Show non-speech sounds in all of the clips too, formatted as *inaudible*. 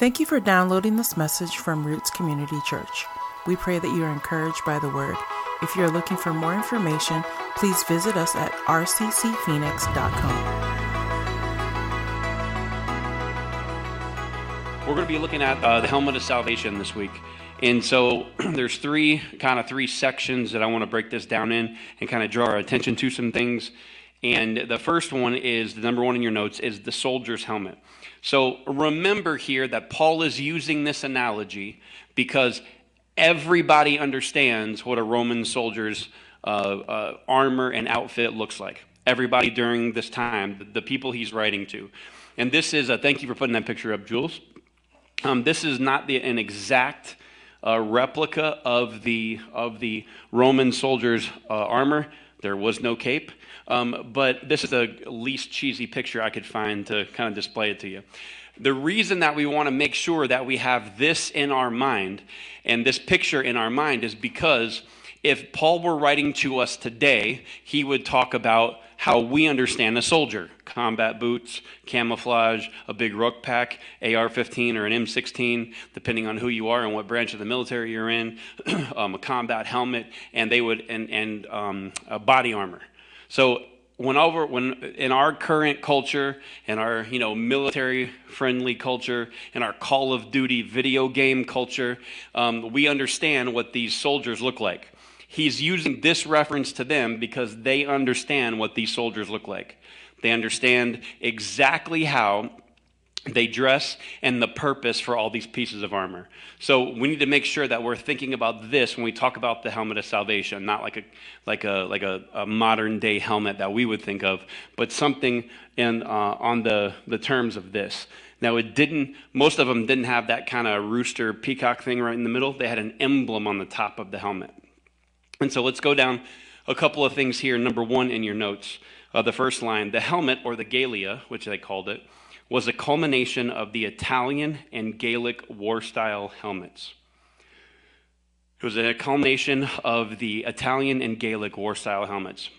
Thank you for downloading this message from Roots Community Church. We pray that you are encouraged by the word. If you are looking for more information, please visit us at rccphoenix.com. We're going to be looking at uh, the helmet of salvation this week. And so *clears throat* there's three kind of three sections that I want to break this down in and kind of draw our attention to some things. And the first one is the number one in your notes is the soldier's helmet. So remember here that Paul is using this analogy because everybody understands what a Roman soldier's uh, uh, armor and outfit looks like. Everybody during this time, the, people he's writing to. And this is a thank you for putting that picture up, Jules. Um, this is not the, an exact uh, replica of the, of the Roman soldier's uh, armor. There was no cape. Um, but this is the least cheesy picture I could find to kind of display it to you. The reason that we want to make sure that we have this in our mind and this picture in our mind is because if Paul were writing to us today, he would talk about how we understand a soldier combat boots, camouflage, a big ruck pack, AR 15 or an M16, depending on who you are and what branch of the military you're in, *clears throat* um, a combat helmet, and they would, and, and um, body armor. So when over when in our current culture in our you know military friendly culture in our call of duty video game culture um, we understand what these soldiers look like. He's using this reference to them because they understand what these soldiers look like. They understand exactly how they dress and the purpose for all these pieces of armor. So we need to make sure that we're thinking about this when we talk about the helmet of salvation, not like a like a like a, a modern day helmet that we would think of, but something in uh, on the the terms of this. Now it didn't. Most of them didn't have that kind of rooster peacock thing right in the middle. They had an emblem on the top of the helmet. And so let's go down a couple of things here. Number one in your notes, uh, the first line: the helmet or the galea, which they called it was a culmination of the Italian and Gaelic war style helmets. It was a culmination of the Italian and Gaelic war style helmets.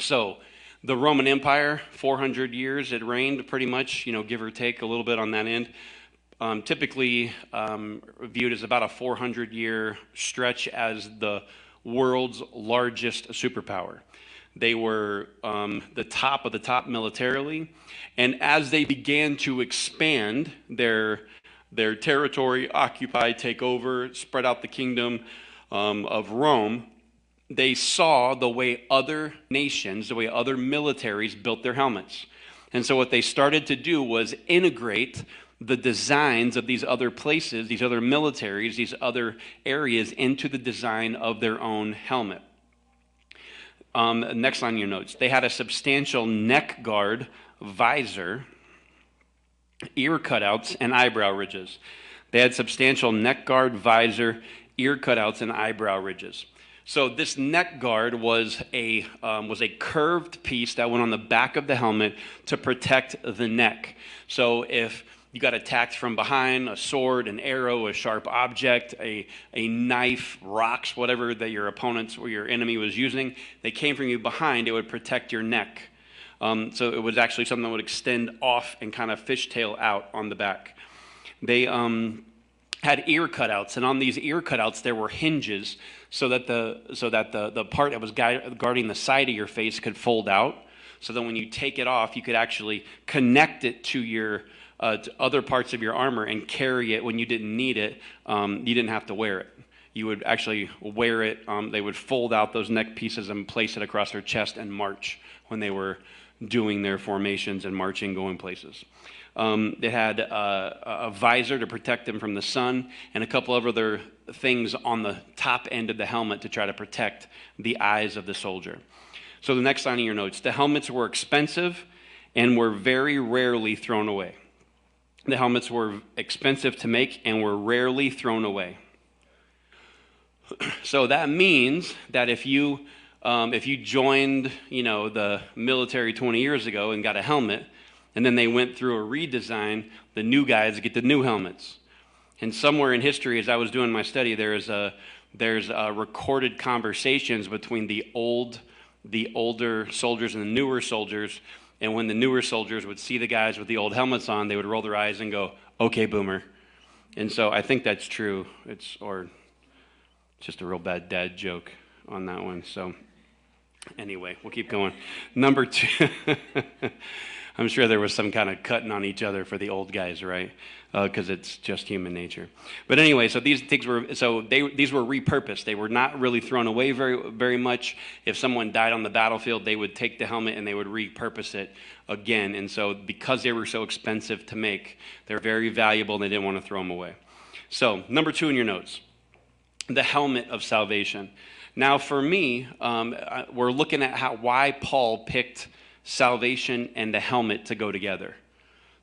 So, the Roman Empire, 400 years it reigned, pretty much, you know, give or take a little bit on that end. Um, typically um, viewed as about a 400 year stretch as the world's largest superpower. They were um, the top of the top militarily. And as they began to expand their, their territory, occupy, take over, spread out the kingdom um, of Rome, they saw the way other nations, the way other militaries built their helmets. And so what they started to do was integrate the designs of these other places, these other militaries, these other areas into the design of their own helmet. Um, next on your notes. They had a substantial neck guard, visor, ear cutouts, and eyebrow ridges. They had substantial neck guard, visor, ear cutouts, and eyebrow ridges. So this neck guard was a um, was a curved piece that went on the back of the helmet to protect the neck. So if you got attacked from behind a sword, an arrow, a sharp object, a, a knife, rocks, whatever that your opponents or your enemy was using. They came from you behind, it would protect your neck. Um, so it was actually something that would extend off and kind of fishtail out on the back. They um, had ear cutouts, and on these ear cutouts there were hinges so that the so that the, the part that was guarding the side of your face could fold out. So that when you take it off, you could actually connect it to your uh, to other parts of your armor and carry it when you didn't need it. Um, you didn't have to wear it. You would actually wear it. Um, they would fold out those neck pieces and place it across their chest and march when they were doing their formations and marching, going places. Um, they had uh, a visor to protect them from the sun and a couple of other things on the top end of the helmet to try to protect the eyes of the soldier. So, the next line of your notes the helmets were expensive and were very rarely thrown away. The helmets were expensive to make and were rarely thrown away. *clears throat* So that means that if you um, if you joined, you know, the military 20 years ago and got a helmet, and then they went through a redesign, the new guys get the new helmets. And somewhere in history, as I was doing my study, there's a there's a recorded conversations between the old the older soldiers and the newer soldiers And when the newer soldiers would see the guys with the old helmets on, they would roll their eyes and go, okay, boomer. And so I think that's true. It's, or it's just a real bad dad joke on that one. So anyway, we'll keep going. Number two. *laughs* I'm sure there was some kind of cutting on each other for the old guys, right? Because uh, it's just human nature. But anyway, so these things were so they these were repurposed. They were not really thrown away very very much. If someone died on the battlefield, they would take the helmet and they would repurpose it again. And so because they were so expensive to make, they're very valuable and they didn't want to throw them away. So number two in your notes, the helmet of salvation. Now, for me, um, we're looking at how why Paul picked salvation and the helmet to go together.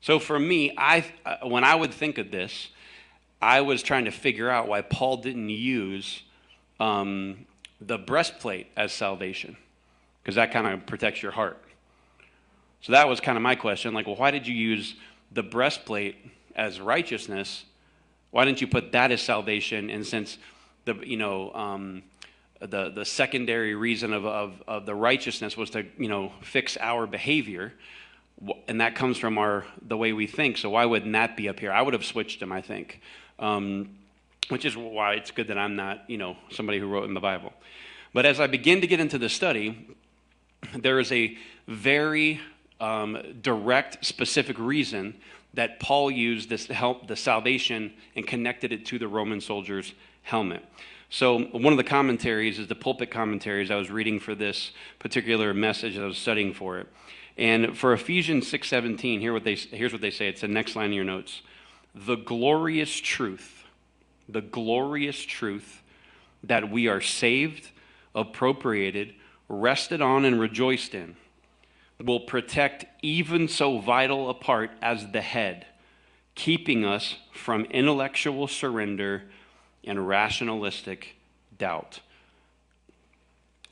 So for me, I, uh, when I would think of this, I was trying to figure out why Paul didn't use um, the breastplate as salvation, because that kind of protects your heart. So that was kind of my question. Like, well, why did you use the breastplate as righteousness? Why didn't you put that as salvation? And since the, you know, um, the, the secondary reason of, of, of the righteousness was to you know fix our behavior and that comes from our the way we think so why wouldn't that be up here? I would have switched them i think um, which is why it's good that i'm not you know somebody who wrote in the bible. But as i begin to get into the study there is a very um, direct specific reason that paul used this to help the salvation and connected it to the roman soldier's helmet. So, one of the commentaries is the pulpit commentaries. I was reading for this particular message that I was studying for it. And for Ephesians 6:17, here what they, here's what they say. It's the next line in your notes. The glorious truth, the glorious truth that we are saved, appropriated, rested on, and rejoiced in will protect even so vital a part as the head, keeping us from intellectual surrender and rationalistic doubt.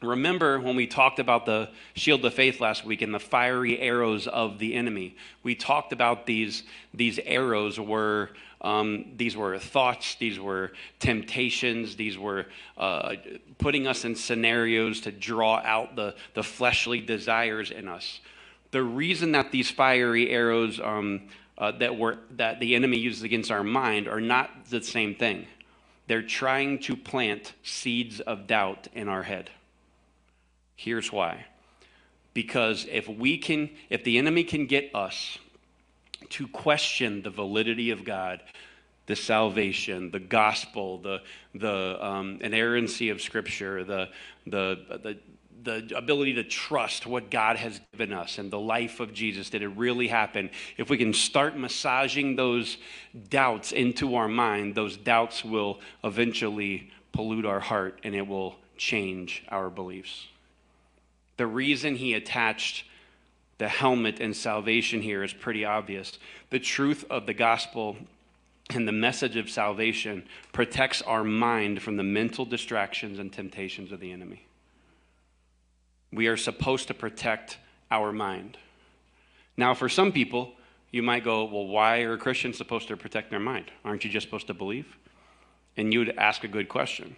Remember when we talked about the shield of faith last week and the fiery arrows of the enemy? We talked about these, these arrows were um, these were thoughts, these were temptations, these were uh, putting us in scenarios to draw out the, the fleshly desires in us. The reason that these fiery arrows um, uh, that were that the enemy uses against our mind are not the same thing. They're trying to plant seeds of doubt in our head. Here's why. Because if we can, if the enemy can get us to question the validity of God, the salvation, the gospel, the, the um, inerrancy of Scripture, the, the, the, the ability to trust what God has given us and the life of Jesus. Did it really happen? If we can start massaging those doubts into our mind, those doubts will eventually pollute our heart and it will change our beliefs. The reason he attached the helmet and salvation here is pretty obvious. The truth of the gospel and the message of salvation protects our mind from the mental distractions and temptations of the enemy. We are supposed to protect our mind. Now, for some people, you might go, Well, why are Christians supposed to protect their mind? Aren't you just supposed to believe? And you'd ask a good question.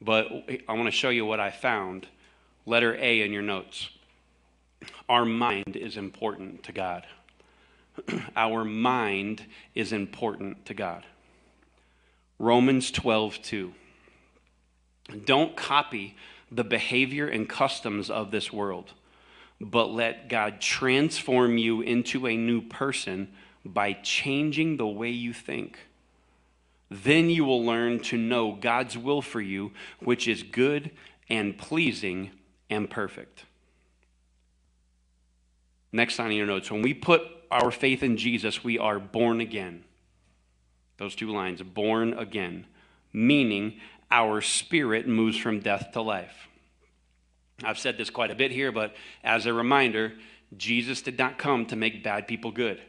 But I want to show you what I found. Letter A in your notes. Our mind is important to God. *clears throat* our mind is important to God. Romans 12, 2. Don't copy the behavior and customs of this world, but let God transform you into a new person by changing the way you think. Then you will learn to know God's will for you, which is good and pleasing and perfect. Next in your notes. When we put our faith in Jesus, we are born again. Those two lines, born again, meaning our spirit moves from death to life. I've said this quite a bit here, but as a reminder, Jesus did not come to make bad people good.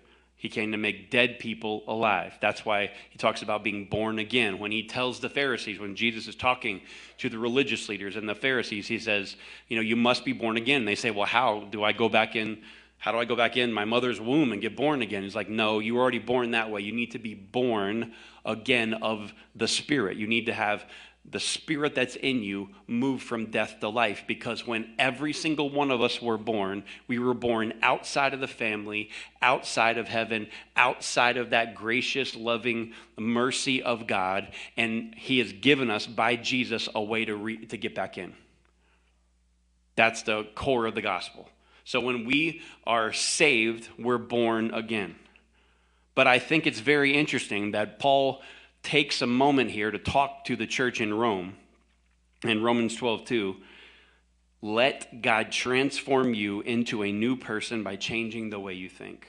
He came to make dead people alive. That's why he talks about being born again. When he tells the Pharisees, when Jesus is talking to the religious leaders and the Pharisees, he says, You know, you must be born again. They say, Well, how do I go back in? How do I go back in my mother's womb and get born again? He's like, No, you were already born that way. You need to be born again of the Spirit. You need to have the spirit that's in you move from death to life because when every single one of us were born, we were born outside of the family, outside of heaven, outside of that gracious, loving mercy of God, and He has given us by Jesus a way to, re- to get back in. That's the core of the gospel. So when we are saved, we're born again. But I think it's very interesting that Paul takes a moment here to talk to the church in Rome in Romans 12 2. Let God transform you into a new person by changing the way you think.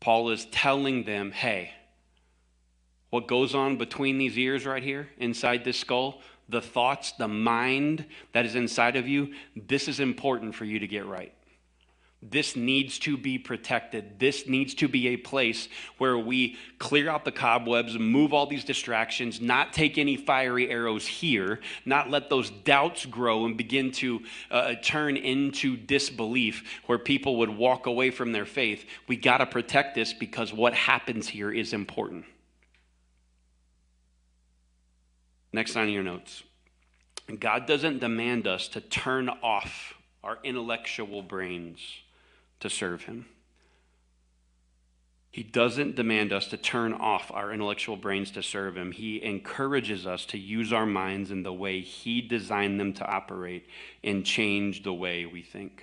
Paul is telling them, hey, what goes on between these ears right here, inside this skull, the thoughts, the mind that is inside of you, this is important for you to get right. This needs to be protected. This needs to be a place where we clear out the cobwebs, move all these distractions, not take any fiery arrows here, not let those doubts grow and begin to uh, turn into disbelief where people would walk away from their faith. We got to protect this because what happens here is important. Next on your notes. God doesn't demand us to turn off our intellectual brains to serve Him. He doesn't demand us to turn off our intellectual brains to serve Him. He encourages us to use our minds in the way He designed them to operate and change the way we think.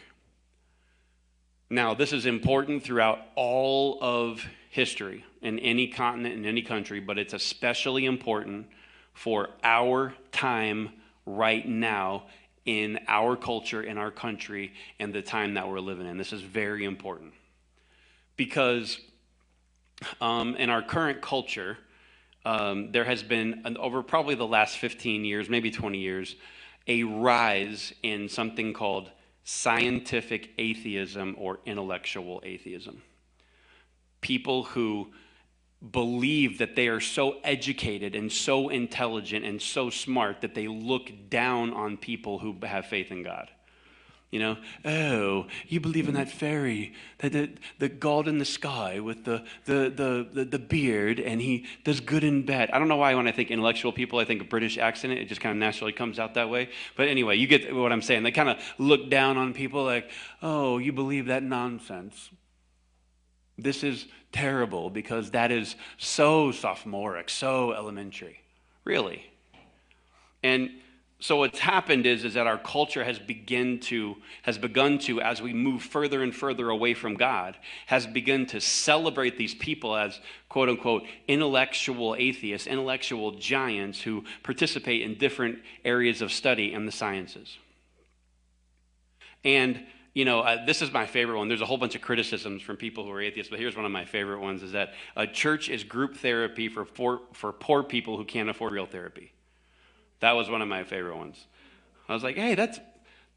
Now, this is important throughout all of history in any continent, in any country, but it's especially important for our time right now in our culture, in our country, and the time that we're living in. This is very important because um, in our current culture, um, there has been, an, over probably the last 15 years, maybe 20 years, a rise in something called scientific atheism or intellectual atheism. People who believe that they are so educated and so intelligent and so smart that they look down on people who have faith in God. You know, oh, you believe in that fairy, that the, the god in the sky with the, the, the, the, the beard, and he does good and bad. I don't know why when I think intellectual people, I think a British accent, it just kind of naturally comes out that way. But anyway, you get what I'm saying. They kind of look down on people like, oh, you believe that nonsense. This is terrible because that is so sophomoric, so elementary. Really. And so what's happened is, is that our culture has begun to has begun to as we move further and further away from god has begun to celebrate these people as quote unquote intellectual atheists intellectual giants who participate in different areas of study in the sciences and you know, uh, this is my favorite one. There's a whole bunch of criticisms from people who are atheists, but here's one of my favorite ones: is that a church is group therapy for poor, for poor people who can't afford real therapy. That was one of my favorite ones. I was like, hey, that's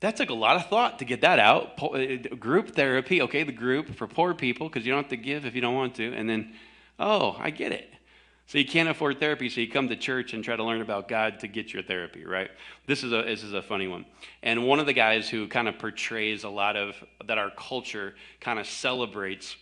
that took a lot of thought to get that out. Uh, group therapy, okay, the group for poor people because you don't have to give if you don't want to, and then, oh, I get it. So you can't afford therapy, so you come to church and try to learn about God to get your therapy, right? This is a this is a funny one. And one of the guys who kind of portrays a lot of that our culture kind of celebrates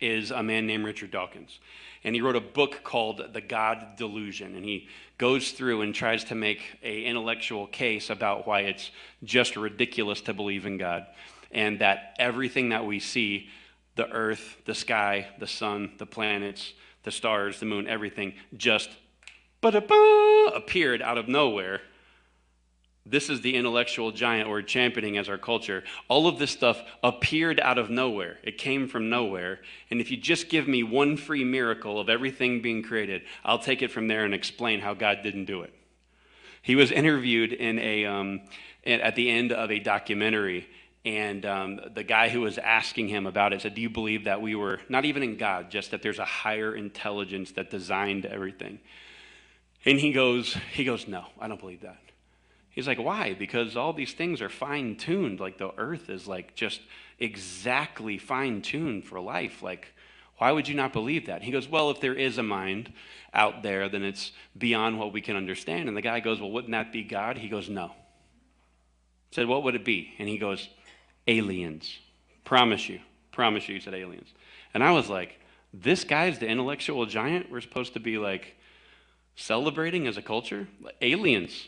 is a man named Richard Dawkins. And he wrote a book called The God Delusion. And he goes through and tries to make a intellectual case about why it's just ridiculous to believe in God. And that everything that we see, the earth, the sky, the sun, the planets, the stars, the moon, everything just appeared out of nowhere. This is the intellectual giant we're championing as our culture. All of this stuff appeared out of nowhere. It came from nowhere. And if you just give me one free miracle of everything being created, I'll take it from there and explain how God didn't do it. He was interviewed in a, um, at the end of a documentary, and um, the guy who was asking him about it said, Do you believe that we were not even in God, just that there's a higher intelligence that designed everything? And he goes, he goes, No, I don't believe that. He's like, Why? Because all these things are fine tuned. Like the earth is like just exactly fine tuned for life. Like, why would you not believe that? He goes, Well, if there is a mind out there, then it's beyond what we can understand. And the guy goes, Well, wouldn't that be God? He goes, No. I said, What would it be? And he goes, aliens. Promise you. Promise you, he said aliens. And I was like, this guy's the intellectual giant? We're supposed to be like, celebrating as a culture? Aliens.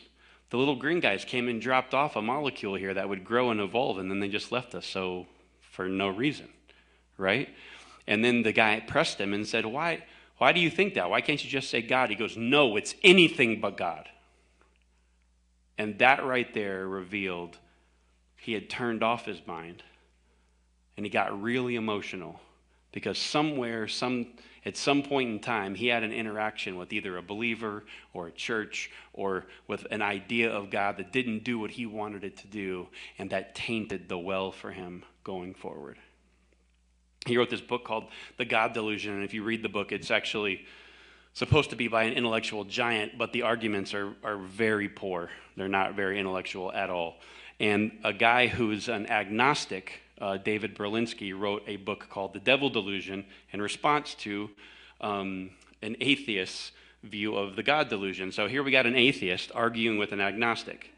The little green guys came and dropped off a molecule here that would grow and evolve, and then they just left us. So, for no reason, right? And then the guy pressed him and said, Why, why do you think that? Why can't you just say God? He goes, No, it's anything but God. And that right there revealed he had turned off his mind and he got really emotional because somewhere, some, at some point in time, he had an interaction with either a believer or a church or with an idea of God that didn't do what he wanted it to do, and that tainted the well for him going forward. He wrote this book called The God Delusion, and if you read the book, it's actually supposed to be by an intellectual giant, but the arguments are, are very poor. They're not very intellectual at all. And a guy who's an agnostic uh, David Berlinski wrote a book called The Devil Delusion in response to um, an atheist's view of the God delusion. So here we got an atheist arguing with an agnostic.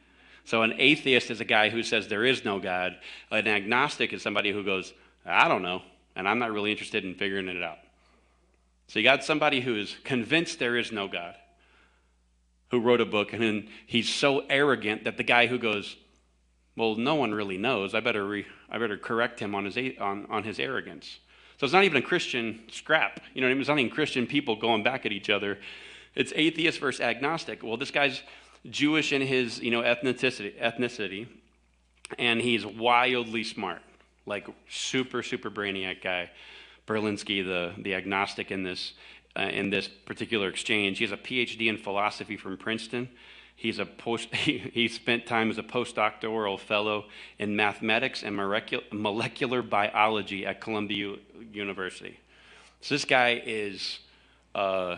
So an atheist is a guy who says there is no God. An agnostic is somebody who goes, I don't know, and I'm not really interested in figuring it out. So you got somebody who is convinced there is no God, who wrote a book, and then he's so arrogant that the guy who goes, well, no one really knows. I better, re- I better correct him on his, a- on, on his arrogance. So it's not even a Christian scrap. You know, it's not even Christian people going back at each other. It's atheist versus agnostic. Well, this guy's Jewish in his, you know, ethnicity, ethnicity and he's wildly smart, like super, super brainiac guy. Berlinski, the, the agnostic in this, uh, in this particular exchange. He has a PhD in philosophy from Princeton. He's a post, *laughs* he, he spent time as a postdoctoral fellow in mathematics and molecular biology at Columbia University. So this guy is uh,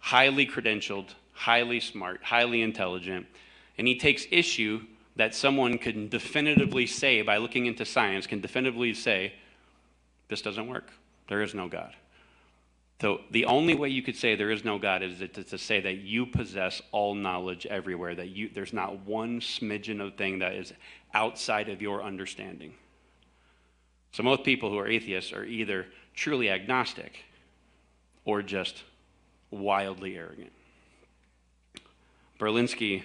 highly credentialed, highly smart, highly intelligent, and he takes issue that someone can definitively say, by looking into science, can definitively say, this doesn't work. There is no God. So the only way you could say there is no God is to, to, say that you possess all knowledge everywhere, that you, there's not one smidgen of thing that is outside of your understanding. So most people who are atheists are either truly agnostic or just wildly arrogant. Berlinski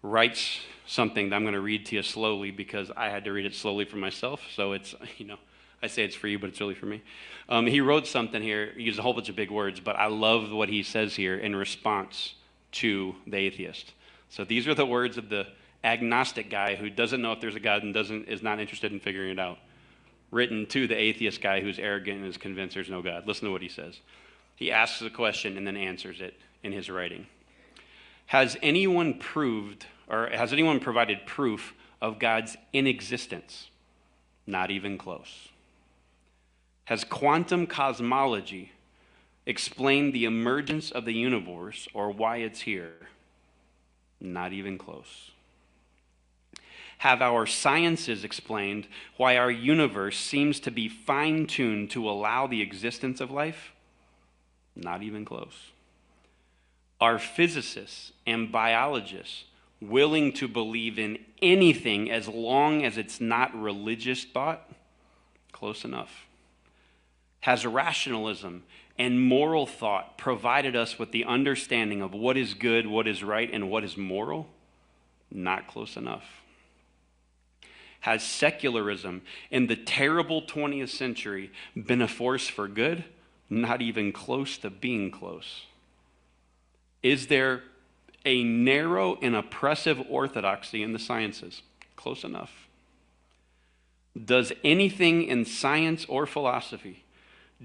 writes something that I'm going to read to you slowly because I had to read it slowly for myself. So it's, *laughs* you know, I say it's for you, but it's really for me. Um, he wrote something here, he used a whole bunch of big words, but I love what he says here in response to the atheist. So these are the words of the agnostic guy who doesn't know if there's a God and doesn't, is not interested in figuring it out, written to the atheist guy who's arrogant and is convinced there's no God. Listen to what he says. He asks a question and then answers it in his writing. Has anyone proved, or has anyone provided proof of God's inexistence? Not even close. Has quantum cosmology explained the emergence of the universe or why it's here? Not even close. Have our sciences explained why our universe seems to be fine tuned to allow the existence of life? Not even close. Are physicists and biologists willing to believe in anything as long as it's not religious thought? Close enough has rationalism and moral thought provided us with the understanding of what is good, what is right, and what is moral? Not close enough. Has secularism in the terrible 20th century been a force for good? Not even close to being close. Is there a narrow and oppressive orthodoxy in the sciences? Close enough. Does anything in science or philosophy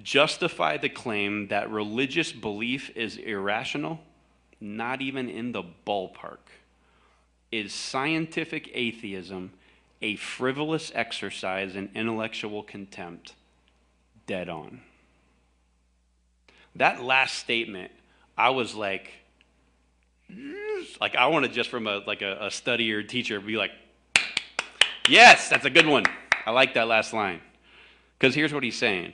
justify the claim that religious belief is irrational? Not even in the ballpark. Is scientific atheism a frivolous exercise in intellectual contempt? Dead on. That last statement, I was like, mm, like I want to just from a like a, a study or teacher be like, yes, that's a good one. I like that last line. Because here's what he's saying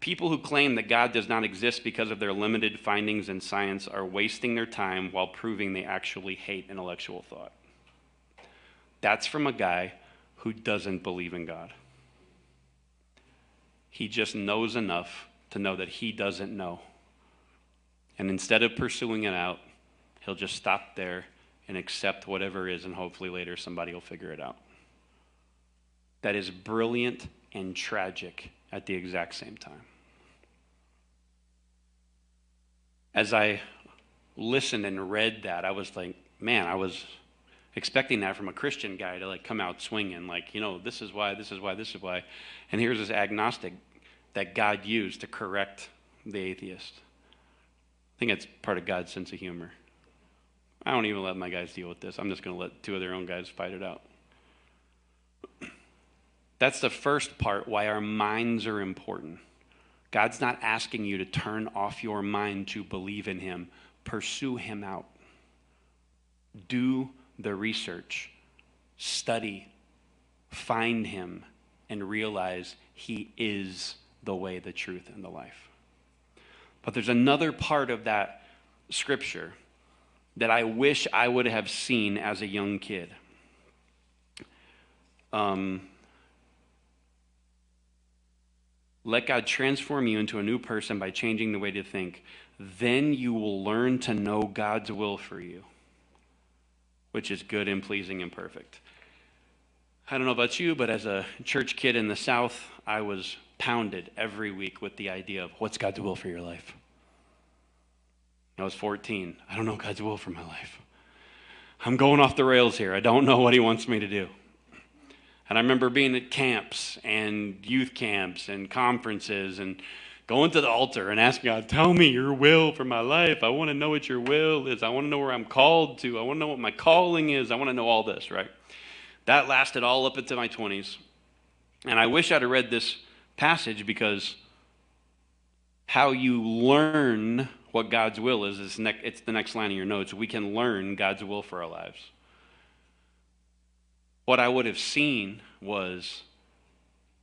People who claim that God does not exist because of their limited findings in science are wasting their time while proving they actually hate intellectual thought. That's from a guy who doesn't believe in God. He just knows enough to know that he doesn't know. And instead of pursuing it out, He'll just stop there and accept whatever is, and hopefully later somebody will figure it out. That is brilliant and tragic at the exact same time. As I listened and read that, I was like, man, I was expecting that from a Christian guy to like come out swinging, like, you know, this is why, this is why, this is why. And here's this agnostic that God used to correct the atheist. I think it's part of God's sense of humor. I don't even let my guys deal with this. I'm just going to let two of their own guys fight it out. That's the first part why our minds are important. God's not asking you to turn off your mind to believe in Him, pursue Him out. Do the research, study, find Him, and realize He is the way, the truth, and the life. But there's another part of that scripture that I wish I would have seen as a young kid. Um, let God transform you into a new person by changing the way to think. Then you will learn to know God's will for you, which is good and pleasing and perfect. I don't know about you, but as a church kid in the South, I was pounded every week with the idea of what's God's will for your life. I was 14. I don't know God's will for my life. I'm going off the rails here. I don't know what He wants me to do. And I remember being at camps and youth camps and conferences and going to the altar and asking God, Tell me your will for my life. I want to know what your will is. I want to know where I'm called to. I want to know what my calling is. I want to know all this, right? That lasted all up into my 20s. And I wish I'd have read this passage because how you learn what God's will is, is ne- it's the next line of your notes. We can learn God's will for our lives. What I would have seen was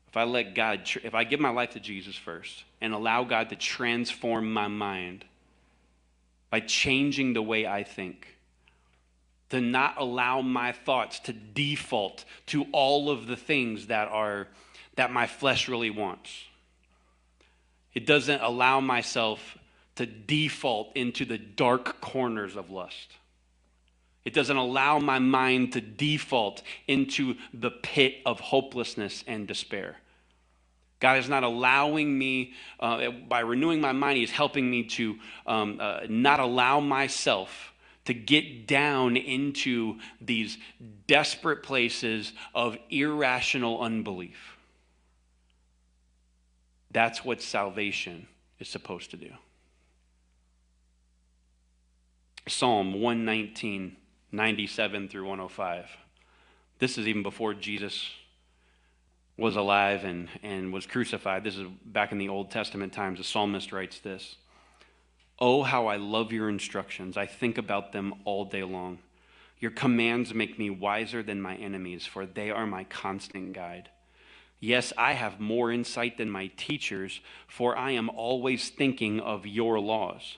if I let God, if I give my life to Jesus first and allow God to transform my mind by changing the way I think, to not allow my thoughts to default to all of the things that are that my flesh really wants. It doesn't allow myself to default into the dark corners of lust. It doesn't allow my mind to default into the pit of hopelessness and despair. God is not allowing me, uh, by renewing my mind, He's helping me to um, uh, not allow myself to get down into these desperate places of irrational unbelief. That's what salvation is supposed to do. Psalm 119, 97 through 105. This is even before Jesus was alive and, and was crucified. This is back in the Old Testament times. The psalmist writes this Oh, how I love your instructions. I think about them all day long. Your commands make me wiser than my enemies, for they are my constant guide. Yes, I have more insight than my teachers, for I am always thinking of your laws.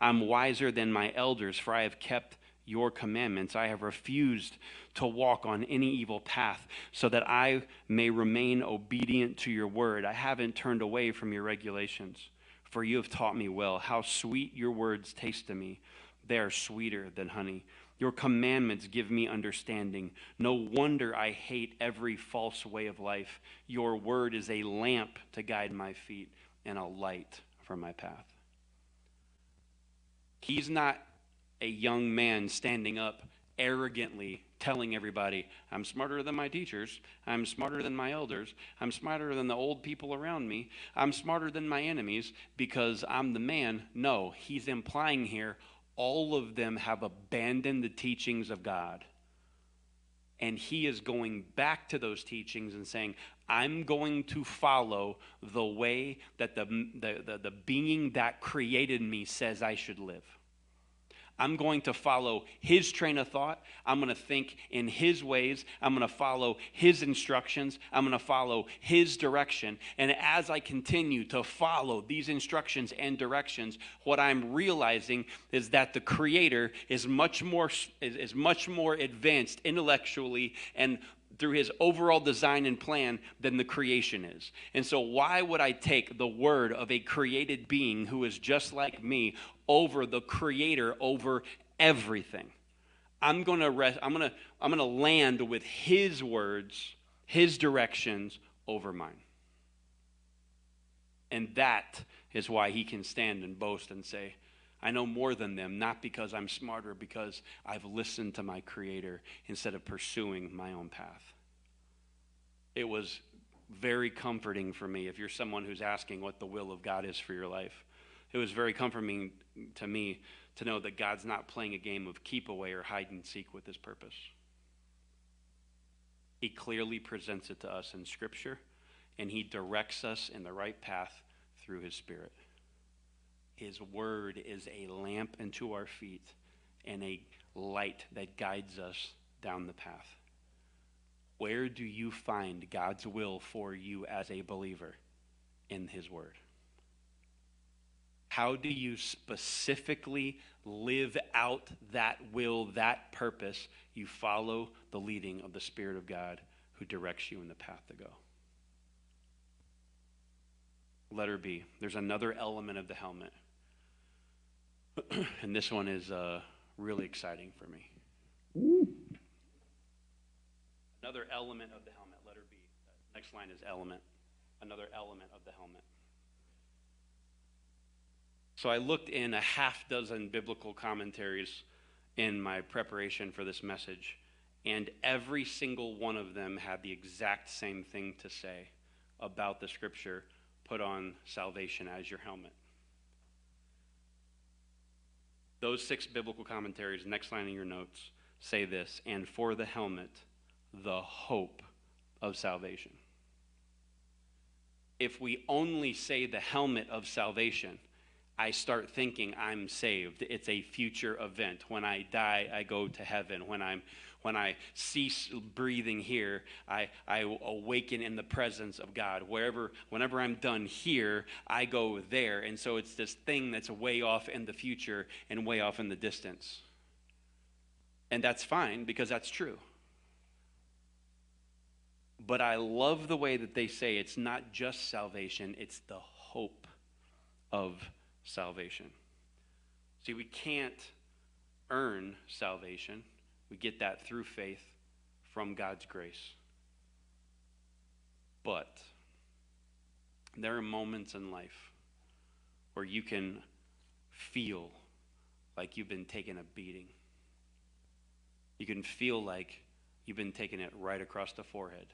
I'm wiser than my elders, for I have kept your commandments. I have refused to walk on any evil path, so that I may remain obedient to your word. I haven't turned away from your regulations, for you have taught me well. How sweet your words taste to me! They are sweeter than honey your commandments give me understanding. No wonder I hate every false way of life. Your word is a lamp to guide my feet and a light for my path. He's not a young man standing up arrogantly telling everybody, I'm smarter than my teachers. I'm smarter than my elders. I'm smarter than the old people around me. I'm smarter than my enemies because I'm the man. No, he's implying here all of them have abandoned the teachings of God. And he is going back to those teachings and saying, I'm going to follow the way that the, the, the, the being that created me says I should live. I'm going to follow his train of thought. I'm going to think in his ways. I'm going to follow his instructions. I'm going to follow his direction. And as I continue to follow these instructions and directions, what I'm realizing is that the creator is much more is, much more advanced intellectually and through his overall design and plan than the creation is. And so, why would I take the word of a created being who is just like me over the creator, over everything. I'm going to rest, I'm going to I'm going to land with his words, his directions over mine. And that is why he can stand and boast and say, I know more than them, not because I'm smarter, because I've listened to my Creator instead of pursuing my own path. It was very comforting for me if you're someone who's asking what the will of God is for your life. It was very comforting to me to know that God's not playing a game of keep away or hide and seek with his purpose. He clearly presents it to us in Scripture, and he directs us in the right path through his Spirit. His word is a lamp unto our feet and a light that guides us down the path. Where do you find God's will for you as a believer? In his word. How do you specifically live out that will, that purpose? You follow the leading of the Spirit of God who directs you in the path to go. Letter B. There's another element of the helmet. *clears throat* and this one is uh, really exciting for me. Another element of the helmet, letter B. Next line is element. Another element of the helmet. So I looked in a half dozen biblical commentaries in my preparation for this message, and every single one of them had the exact same thing to say about the scripture put on salvation as your helmet. Those six biblical commentaries, next line in your notes, say this and for the helmet, the hope of salvation. If we only say the helmet of salvation, I start thinking I'm saved. It's a future event. When I die, I go to heaven. When I'm when I cease breathing here, I, I awaken in the presence of God. Wherever, whenever I'm done here, I go there. And so it's this thing that's way off in the future and way off in the distance. And that's fine because that's true. But I love the way that they say it's not just salvation, it's the hope of salvation. See, we can't earn salvation, we get that through faith from God's grace. But there are moments in life where you can feel like you've been taking a beating. You can feel like you've been taking it right across the forehead.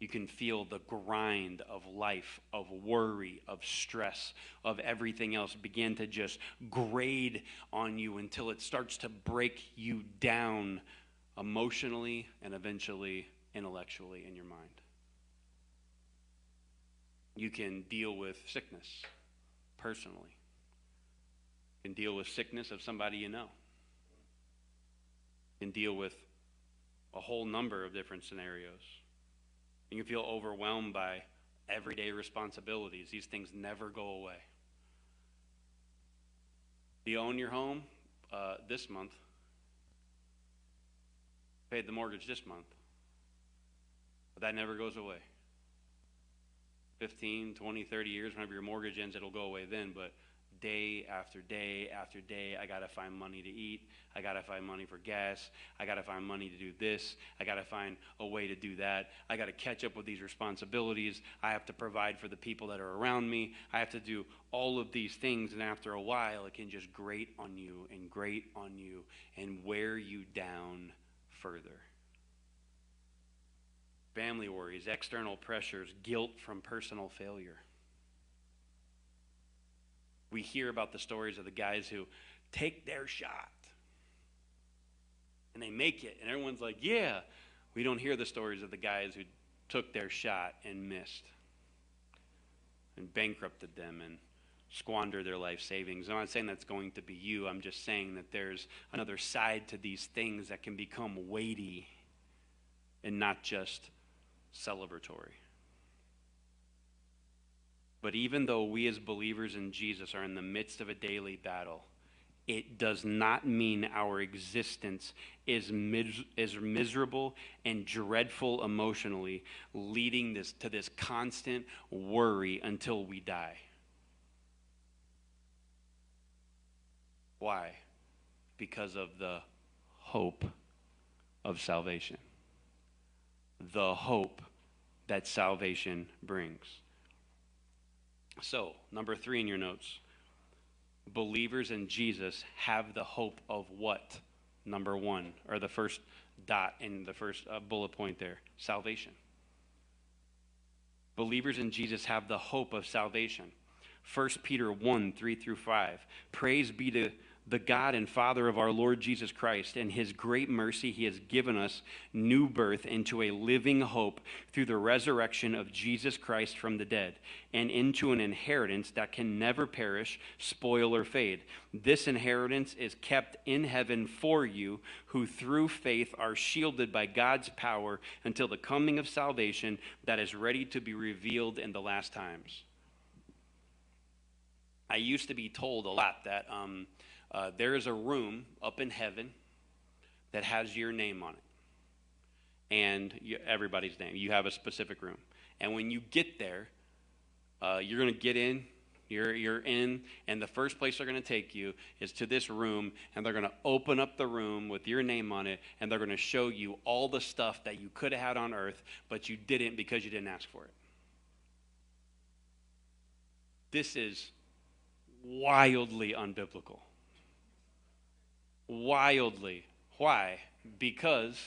You can feel the grind of life, of worry, of stress, of everything else begin to just grade on you until it starts to break you down emotionally and eventually intellectually in your mind. You can deal with sickness personally. You can deal with sickness of somebody you know. You can deal with a whole number of different scenarios. You can feel overwhelmed by everyday responsibilities. These things never go away. Do you own your home uh, this month? Paid the mortgage this month. But that never goes away. 15, 20, 30 years, whenever your mortgage ends, it'll go away then. But day after day after day. I got to find money to eat. I got to find money for gas. I got to find money to do this. I got to find a way to do that. I got to catch up with these responsibilities. I have to provide for the people that are around me. I have to do all of these things. And after a while, it can just grate on you and grate on you and wear you down further. Family worries, external pressures, guilt from personal failure we hear about the stories of the guys who take their shot and they make it, and everyone's like, yeah. We don't hear the stories of the guys who took their shot and missed and bankrupted them and squandered their life savings. I'm not saying that's going to be you. I'm just saying that there's another side to these things that can become weighty and not just celebratory. But even though we as believers in Jesus are in the midst of a daily battle, it does not mean our existence is, mis- is miserable and dreadful emotionally, leading this, to this constant worry until we die. Why? Because of the hope of salvation. The hope that salvation brings. So, number three in your notes believers in Jesus have the hope of what? Number one, or the first dot in the first uh, bullet point there salvation. Believers in Jesus have the hope of salvation. 1 Peter 1 3 through 5. Praise be to the God and Father of our Lord Jesus Christ, and his great mercy, he has given us new birth into a living hope through the resurrection of Jesus Christ from the dead, and into an inheritance that can never perish, spoil, or fade. This inheritance is kept in heaven for you, who through faith are shielded by God's power until the coming of salvation that is ready to be revealed in the last times. I used to be told a lot that. Um, uh, there is a room up in heaven that has your name on it. And you, everybody's name. You have a specific room. And when you get there, uh, you're going to get in. You're, you're in, and the first place they're going to take you is to this room, and they're going to open up the room with your name on it, and they're going to show you all the stuff that you could have had on earth, but you didn't because you didn't ask for it. This is wildly unbiblical wildly. Why? Because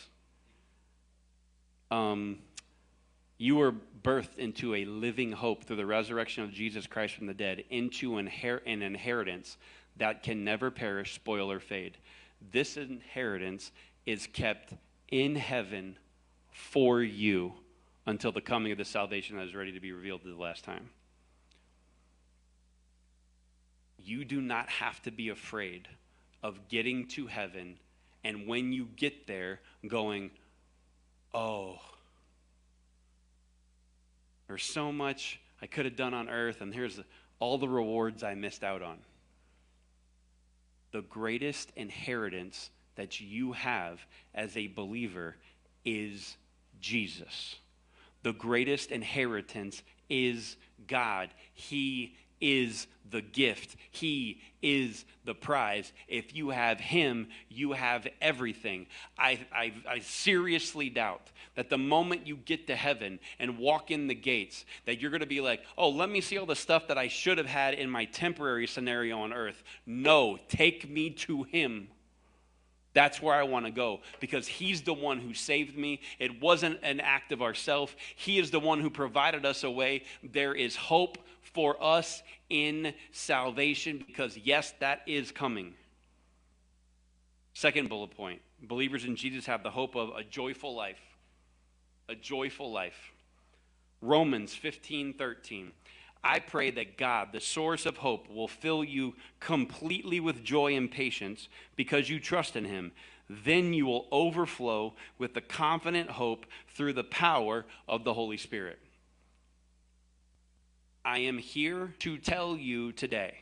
um, you were birthed into a living hope through the resurrection of Jesus Christ from the dead, into an, inher- an inheritance that can never perish, spoil, or fade. This inheritance is kept in heaven for you until the coming of the salvation that is ready to be revealed to the last time. You do not have to be afraid of getting to heaven and when you get there going, oh, there's so much I could have done on earth, and here's all the rewards I missed out on. The greatest inheritance that you have as a believer is Jesus. The greatest inheritance is God. He is the gift. He is the prize. If you have Him, you have everything. I, I, I, seriously doubt that the moment you get to heaven and walk in the gates, that you're going to be like, oh, let me see all the stuff that I should have had in my temporary scenario on earth. No, take me to Him. That's where I want to go because He's the one who saved me. It wasn't an act of ourself. He is the one who provided us a way. There is hope for us in salvation because, yes, that is coming. Second bullet point believers in Jesus have the hope of a joyful life. A joyful life. Romans 15 13. I pray that God, the source of hope, will fill you completely with joy and patience because you trust in Him. Then you will overflow with the confident hope through the power of the Holy Spirit. I am here to tell you today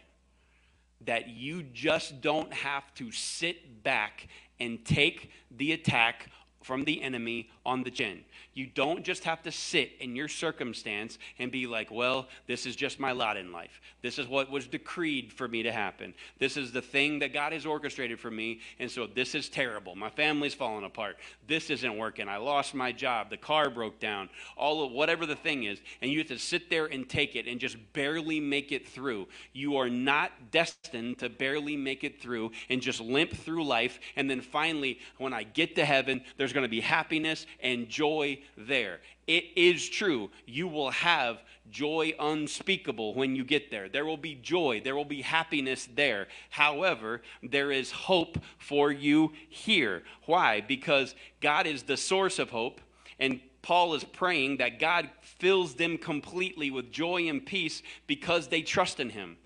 that you just don't have to sit back and take the attack from the enemy on the chin. You don't just have to sit in your circumstance and be like, well, this is just my lot in life. This is what was decreed for me to happen. This is the thing that God has orchestrated for me. And so this is terrible. My family's falling apart. This isn't working. I lost my job. The car broke down. All of whatever the thing is. And you have to sit there and take it and just barely make it through. You are not destined to barely make it through and just limp through life. And then finally, when I get to heaven, there's going to be happiness and joy there. It is true. You will have joy unspeakable when you get there. There will be joy, there will be happiness there. However, there is hope for you here. Why? Because God is the source of hope, and Paul is praying that God fills them completely with joy and peace because they trust in Him.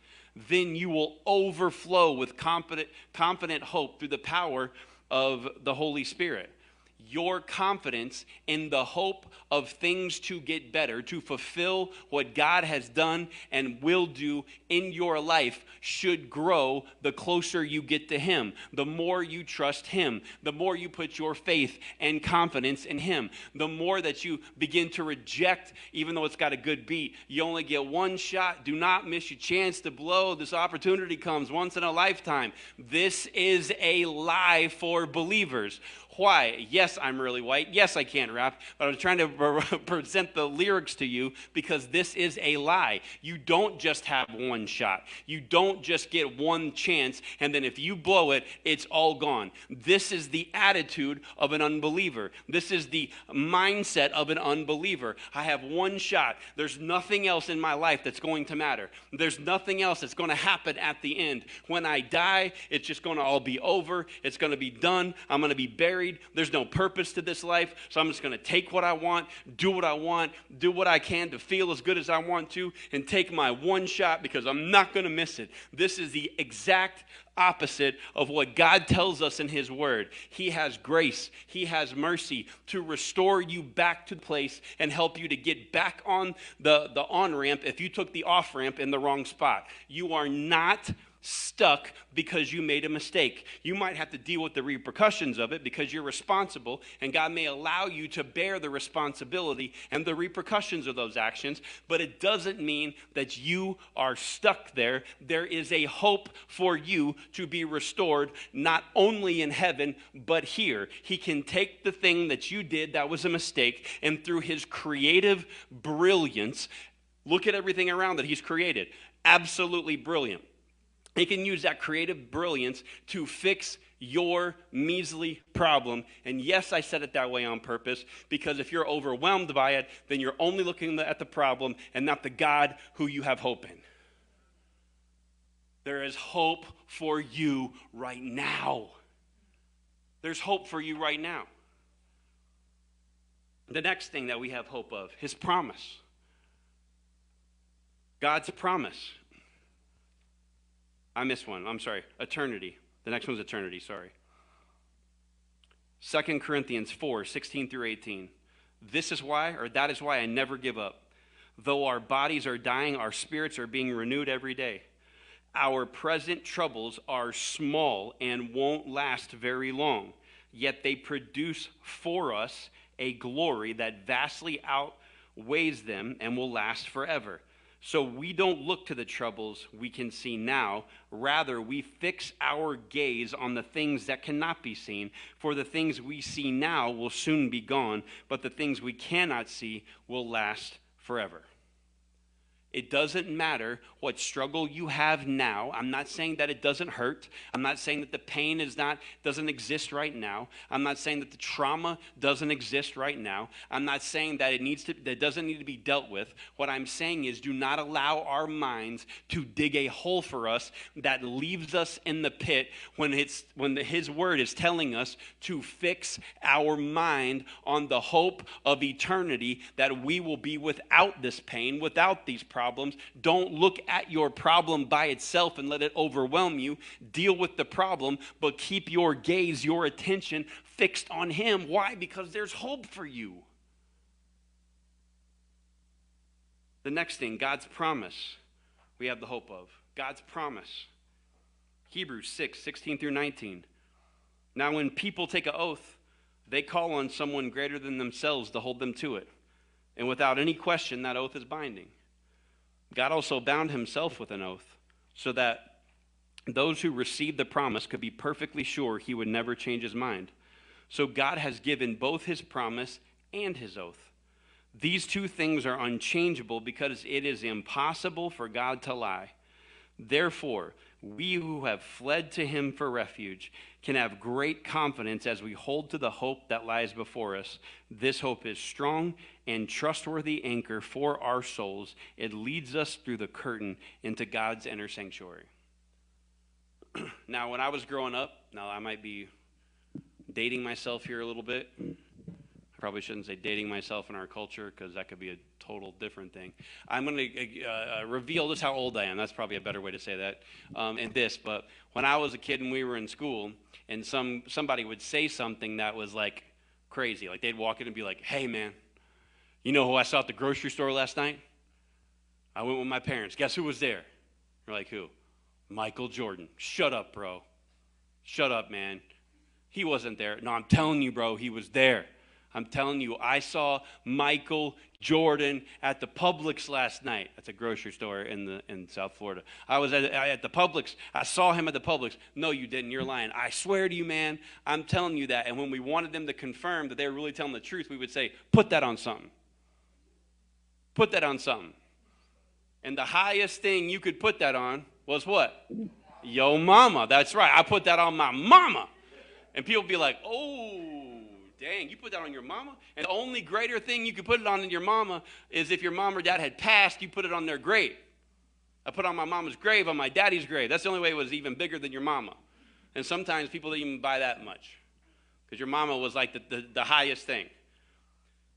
Then you will overflow with confident, confident hope through the power of the Holy Spirit your confidence in the hope of things to get better, to fulfill what God has done and will do in your life, should grow the closer you get to Him. The more you trust Him, the more you put your faith and confidence in Him, the more that you begin to reject, even though it's got a good beat. You only get one shot. Do not miss your chance to blow. This opportunity comes once in a lifetime. This is a lie for believers. Why? Yes, I'm really white. Yes, I can't rap, but I'm trying to *laughs* present the lyrics to you because this is a lie. You don't just have one shot. You don't just get one chance, and then if you blow it, it's all gone. This is the attitude of an unbeliever. This is the mindset of an unbeliever. I have one shot. There's nothing else in my life that's going to matter. There's nothing else that's going to happen at the end. When I die, it's just going to all be over. It's going to be done. I'm going to be buried married. There's no purpose to this life. So I'm just going to take what I want, do what I want, do what I can to feel as good as I want to, and take my one shot because I'm not going to miss it. This is the exact opposite of what God tells us in His Word. He has grace, He has mercy to restore you back to place and help you to get back on the, the on ramp if you took the off ramp in the wrong spot. You are not stuck because you made a mistake. You might have to deal with the repercussions of it because you're responsible, and God may allow you to bear the responsibility and the repercussions of those actions, but it doesn't mean that you are stuck there. There is a hope for you to be restored, not only in heaven, but here. He can take the thing that you did that was a mistake, and through His creative brilliance, look at everything around that He's created. Absolutely brilliant he can use that creative brilliance to fix your measly problem. And yes, I said it that way on purpose because if you're overwhelmed by it, then you're only looking at the problem and not the God who you have hope in. There is hope for you right now. There's hope for you right now. The next thing that we have hope of, his promise. God's promise. I missed one. I'm sorry. Eternity. The next one's eternity. Sorry. 2 Corinthians 4 16 through 18. This is why, or that is why I never give up. Though our bodies are dying, our spirits are being renewed every day. Our present troubles are small and won't last very long, yet they produce for us a glory that vastly outweighs them and will last forever. So we don't look to the troubles we can see now. Rather, we fix our gaze on the things that cannot be seen. For the things we see now will soon be gone, but the things we cannot see will last forever. It doesn't matter what struggle you have now. I'm not saying that it doesn't hurt. I'm not saying that the pain is not doesn't exist right now. I'm not saying that the trauma doesn't exist right now. I'm not saying that it needs to that doesn't need to be dealt with. What I'm saying is do not allow our minds to dig a hole for us that leaves us in the pit when it's when the, his word is telling us to fix our mind on the hope of eternity that we will be without this pain, without these problems problems. Don't look at your problem by itself and let it overwhelm you. Deal with the problem, but keep your gaze, your attention fixed on Him. Why? Because there's hope for you. The next thing, God's promise, we have the hope of. God's promise. Hebrews 6, 16 through 19. Now, when people take an oath, they call on someone greater than themselves to hold them to it. And without any question, that oath is binding. God also bound himself with an oath so that those who received the promise could be perfectly sure he would never change his mind. So God has given both his promise and his oath. These two things are unchangeable because it is impossible for God to lie. Therefore, we who have fled to him for refuge can have great confidence as we hold to the hope that lies before us. This hope is strong and trustworthy anchor for our souls. It leads us through the curtain into God's inner sanctuary. *clears throat* now, when I was growing up, now I might be dating myself here a little bit. I probably shouldn't say dating myself in our culture because that could be a total different thing. I'm going to uh, uh, reveal just how old I am. That's probably a better way to say that. Um, and this, but when I was a kid and we were in school, and some somebody would say something that was like crazy. Like they'd walk in and be like, hey, man, you know who I saw at the grocery store last night? I went with my parents. Guess who was there? You're like, who? Michael Jordan. Shut up, bro. Shut up, man. He wasn't there. No, I'm telling you, bro, he was there. I'm telling you, I saw Michael Jordan at the Publix last night. That's a grocery store in the in South Florida. I was at, at the Publix. I saw him at the Publix. No, you didn't. You're lying. I swear to you, man. I'm telling you that. And when we wanted them to confirm that they were really telling the truth, we would say, "Put that on something. Put that on something." And the highest thing you could put that on was what? Yo, mama. That's right. I put that on my mama. And people be like, "Oh." Dang, you put that on your mama? And the only greater thing you could put it on in your mama is if your mom or dad had passed, you put it on their grave. I put on my mama's grave, on my daddy's grave. That's the only way it was even bigger than your mama. And sometimes people didn't even buy that much because your mama was like the, the, the highest thing.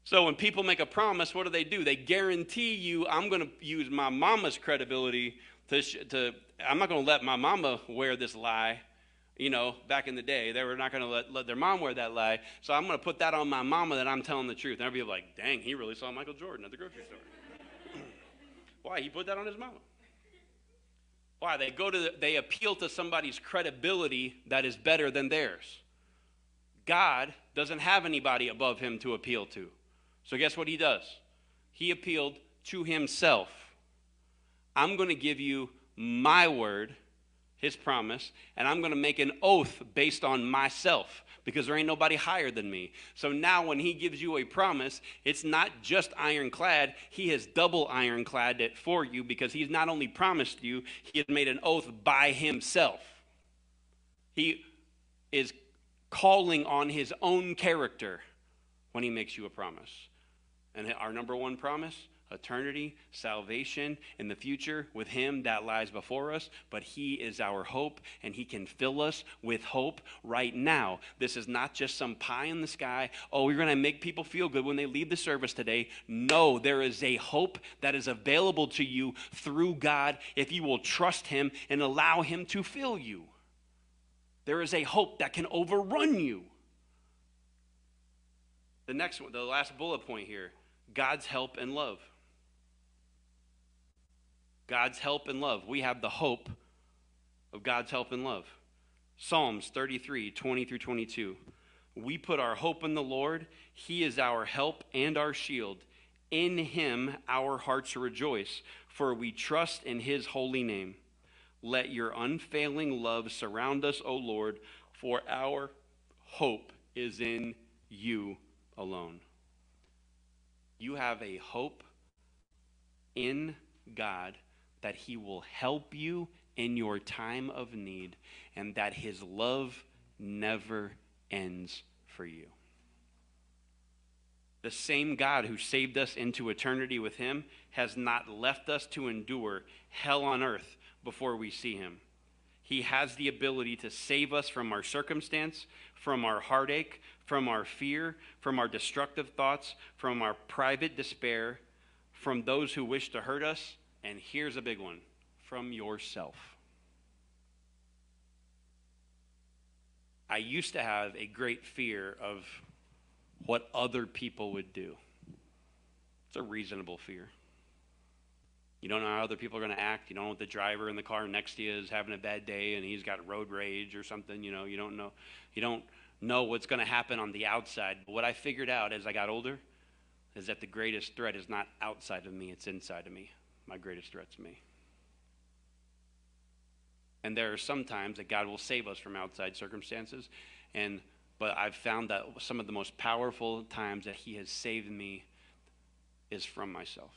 So when people make a promise, what do they do? They guarantee you, I'm going to use my mama's credibility to, to I'm not going to let my mama wear this lie you know, back in the day. They were not going to let, let their mom wear that lie. So I'm going to put that on my mama that I'm telling the truth. And everybody like, dang, he really saw Michael Jordan at the grocery store. *clears throat* Why? He put that on his mama. Why? They go to the, they appeal to somebody's credibility that is better than theirs. God doesn't have anybody above him to appeal to. So guess what he does? He appealed to himself. I'm going to give you my word his promise, and I'm going to make an oath based on myself because there ain't nobody higher than me. So now, when he gives you a promise, it's not just ironclad, he has double ironclad it for you because he's not only promised you, he has made an oath by himself. He is calling on his own character when he makes you a promise. And our number one promise eternity, salvation in the future with Him that lies before us, but He is our hope and He can fill us with hope right now. This is not just some pie in the sky. Oh, we're going to make people feel good when they leave the service today. No, there is a hope that is available to you through God if you will trust Him and allow Him to fill you. There is a hope that can overrun you. The next one, the last bullet point here God's help and love. God's help and love. We have the hope of God's help and love. Psalms 33, 20 through 22. We put our hope in the Lord. He is our help and our shield. In him our hearts rejoice, for we trust in his holy name. Let your unfailing love surround us, O Lord, for our hope is in you alone. You have a hope in God that He will help you in your time of need and that His love never ends for you. The same God who saved us into eternity with Him has not left us to endure hell on earth before we see Him. He has the ability to save us from our circumstance, from our heartache, from our fear, from our destructive thoughts, from our private despair, from those who wish to hurt us, and here's a big one from yourself. I used to have a great fear of what other people would do. It's a reasonable fear. You don't know how other people are going to act. You don't know what the driver in the car next to you is having a bad day and he's got road rage or something. You know, you don't know. You don't know what's going to happen on the outside. But what I figured out as I got older is that the greatest threat is not outside of me, it's inside of me my greatest threat's me. And there are some times that God will save us from outside circumstances, and but I've found that some of the most powerful times that He has saved me is from myself.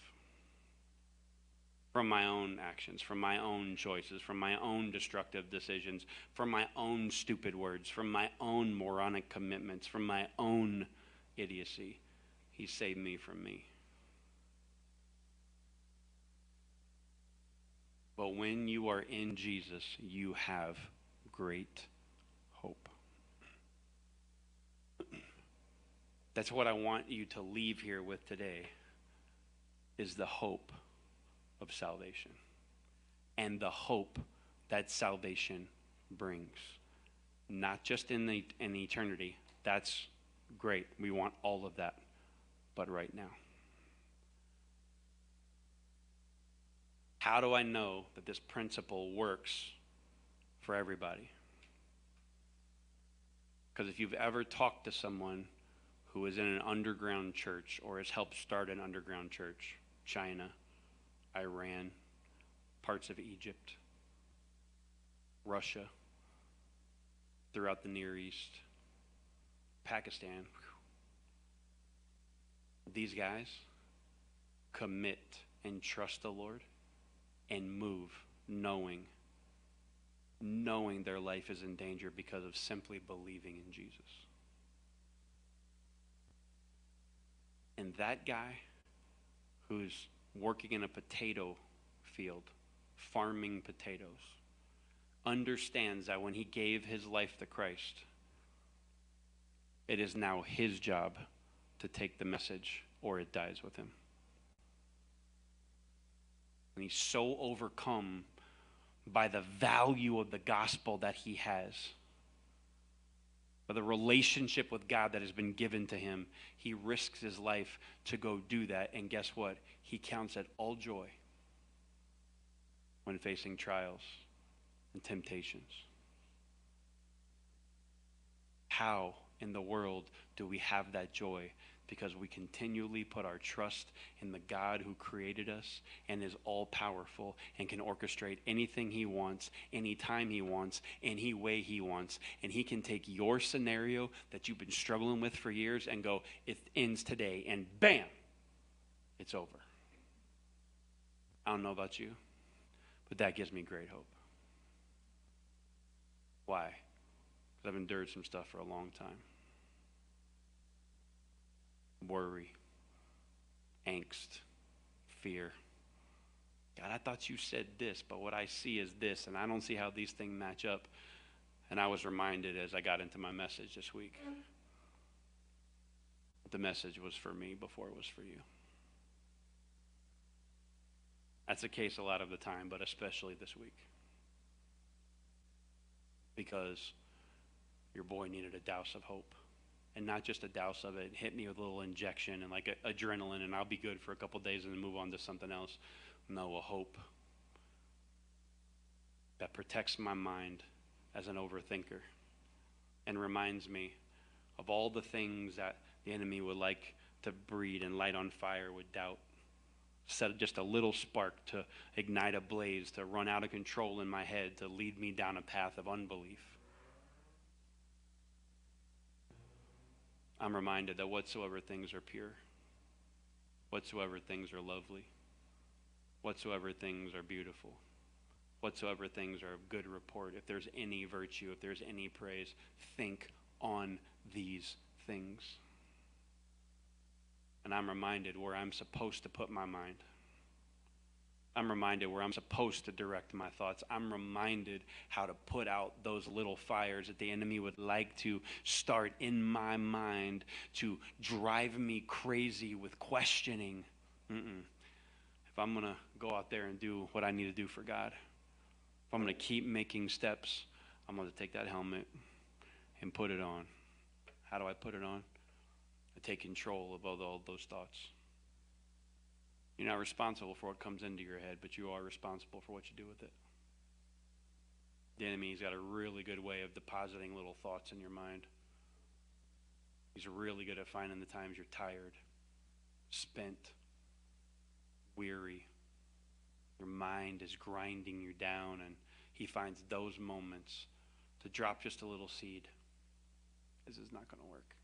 From my own actions, from my own choices, from my own destructive decisions, from my own stupid words, from my own moronic commitments, from my own idiocy. He saved me from me. But when you are in Jesus, you have great hope. That's what I want you to leave here with today is the hope of salvation and the hope that salvation brings. Not just in the in eternity. That's Great. We want all of that. But right now. How do I know that this principle works for everybody? Because if you've ever talked to someone who is in an underground church or has helped start an underground church, China, Iran, parts of Egypt, Russia, throughout the Near East, Pakistan, these guys commit and trust the Lord and move knowing knowing their life is in danger because of simply believing in Jesus. And that guy who's working in a potato field, farming potatoes, understands that when he gave his life to Christ, it is now his job to take the message or it dies with him. And he's so overcome by the value of the gospel that he has, by the relationship with God that has been given to him. He risks his life to go do that. And guess what? He counts it all joy when facing trials and temptations. How in the world do we have that joy because we continually put our trust in the God who created us and is all powerful and can orchestrate anything he wants, anytime he wants, any way he wants. And he can take your scenario that you've been struggling with for years and go, it ends today, and bam, it's over. I don't know about you, but that gives me great hope. Why? Because I've endured some stuff for a long time worry, angst, fear. God, I thought you said this, but what I see is this, and I don't see how these things match up. And I was reminded as I got into my message this week the message was for me before it was for you. That's the case a lot of the time, but especially this week. Because your boy needed a douse of hope and not just a douse of it. Hit me with a little injection and like a, adrenaline, and I'll be good for a couple days and then move on to something else. No, a hope that protects my mind as an overthinker and reminds me of all the things that the enemy would like to breed and light on fire with doubt. Set just a little spark to ignite a blaze, to run out of control in my head, to lead me down a path of unbelief. I'm reminded that whatsoever things are pure, whatsoever things are lovely, whatsoever things are beautiful, whatsoever things are of good report, if there's any virtue, if there's any praise, think on these things. And I'm reminded where I'm supposed to put my mind. I'm reminded where I'm supposed to direct my thoughts. I'm reminded how to put out those little fires that the enemy would like to start in my mind to drive me crazy with questioning. Mm-mm. If I'm going to go out there and do what I need to do for God, if I'm going to keep making steps, I'm going to take that helmet and put it on. How do I put it on? I take control of all, all those thoughts. You're not responsible for what comes into your head, but you are responsible for what you do with it. The enemy's got a really good way of depositing little thoughts in your mind. He's really good at finding the times you're tired, spent, weary. Your mind is grinding you down, and he finds those moments to drop just a little seed. This is not going to work.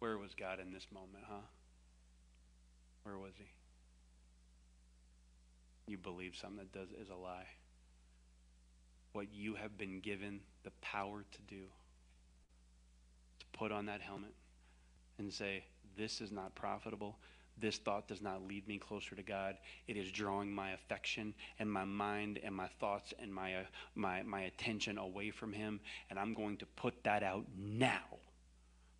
Where was God in this moment, huh? Where was he? You believe something that does is a lie. What you have been given the power to do, to put on that helmet and say, This is not profitable. This thought does not lead me closer to God. It is drawing my affection and my mind and my thoughts and my, uh, my, my attention away from Him. And I'm going to put that out now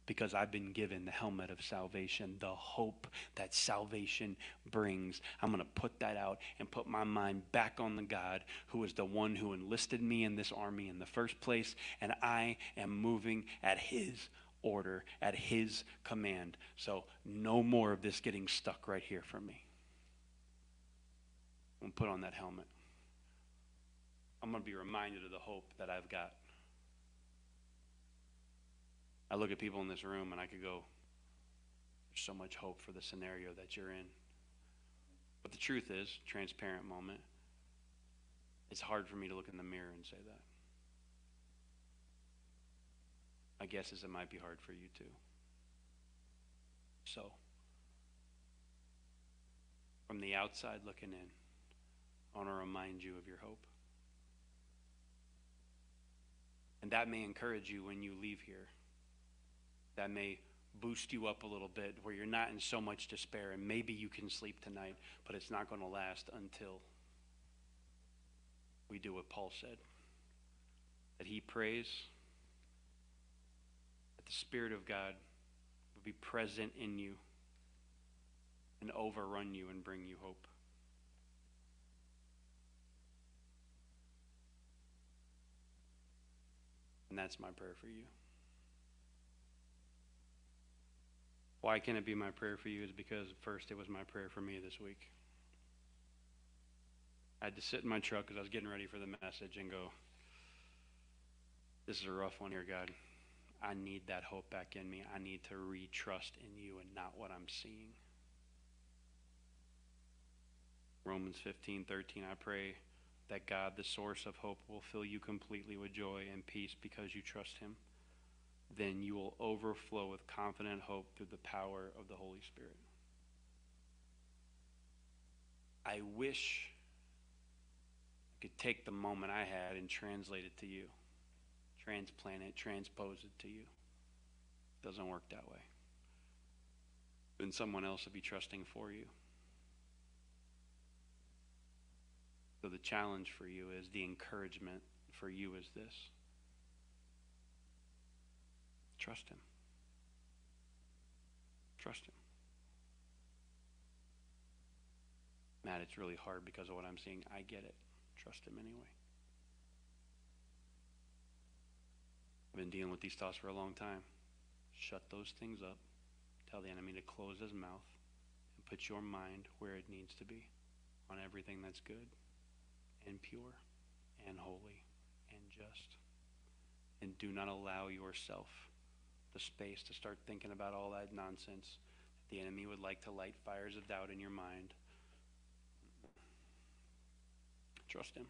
because I've been given the helmet of salvation, the hope that salvation brings. I'm going to put that out and put my mind back on the God who is the one who enlisted me in this army in the first place, and I am moving at His order, at His command. So, no more of this getting stuck right here for me. I'm going to put on that helmet. I'm going to be reminded of the hope that I've got. I look at people in this room and I could go, there's so much hope for the scenario that you're in. But the truth is, transparent moment, it's hard for me to look in the mirror and say that. My guess is it might be hard for you too. So, from the outside looking in, I want to remind you of your hope. And that may encourage you when you leave here that may boost you up a little bit where you're not in so much despair and maybe you can sleep tonight, but it's not going to last until we do what Paul said. That he prays that the Spirit of God will be present in you and overrun you and bring you hope. And that's my prayer for you. Why can it be my prayer for you is because first it was my prayer for me this week. I had to sit in my truck as I was getting ready for the message and go, This is a rough one here, God. I need that hope back in me. I need to retrust in you and not what I'm seeing. Romans 15, 13, I pray that God, the source of hope, will fill you completely with joy and peace because you trust him then you will overflow with confident hope through the power of the Holy Spirit. I wish I could take the moment I had and translate it to you, transplant it, transpose it to you. It doesn't work that way. Then someone else would be trusting for you. So the challenge for you is the encouragement for you is this Trust Him. Trust Him. Matt, it's really hard because of what I'm seeing. I get it. Trust Him anyway. I've been dealing with these thoughts for a long time. Shut those things up. Tell the enemy to close his mouth and put your mind where it needs to be on everything that's good and pure and holy and just. And do not allow yourself the space to start thinking about all that nonsense. The enemy would like to light fires of doubt in your mind. Trust him.